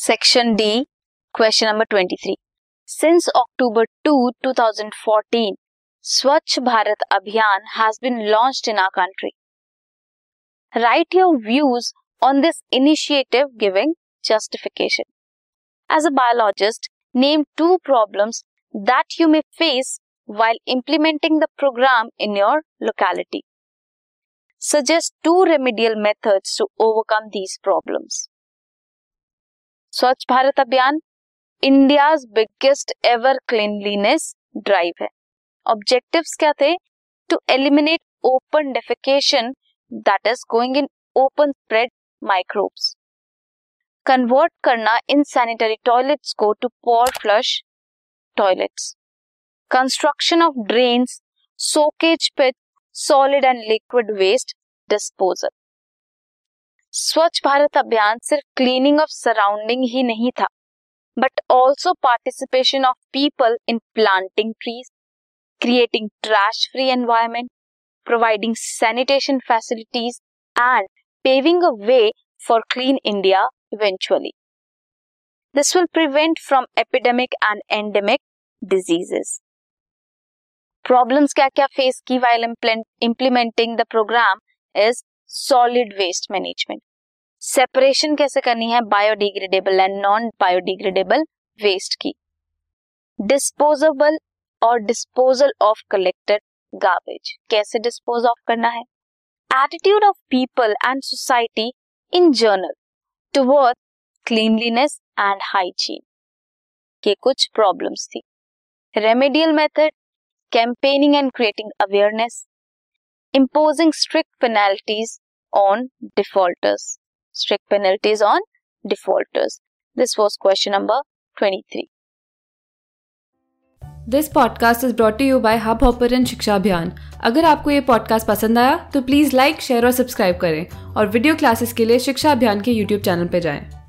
Section D question number 23 since October 2 2014 Swachh Bharat Abhiyan has been launched in our country write your views on this initiative giving justification as a biologist name two problems that you may face while implementing the program in your locality. Suggest two remedial methods to overcome these problems. Swachh Bharat Abhiyan India biggest ever cleanliness drive है। Objectives क्या थे? To eliminate open defecation that is going in open spread microbes convert करना in sanitary toilets को to pour flush toilets construction of drain soakage pit solid and liquid waste disposal Swachh Bharat Abhiyan सिर्फ़ cleaning of surrounding ही नहीं था but also participation of people in planting trees creating trash free environment providing sanitation facilities and paving a way for clean India eventually this will prevent from epidemic and endemic diseases problems क्या क्या face की while implementing the program is solid waste management. Separation कैसे करनी है? Biodegradable and non biodegradable waste की। Disposable और disposal of collected garbage कैसे dispose of करना है? Attitude of people and society in general toward cleanliness and hygiene के कुछ प्रॉब्लम्स थी। Remedial method campaigning and creating awareness imposing strict penalties on defaulters. Strict penalties on defaulters. This was question number 23. This podcast is brought you by Hubhopper Shiksha Abhiyan अगर आपको ये podcast पसंद आया तो please like share और subscribe करें और video classes के लिए शिक्षा अभियान के यूट्यूब चैनल पर जाएँ।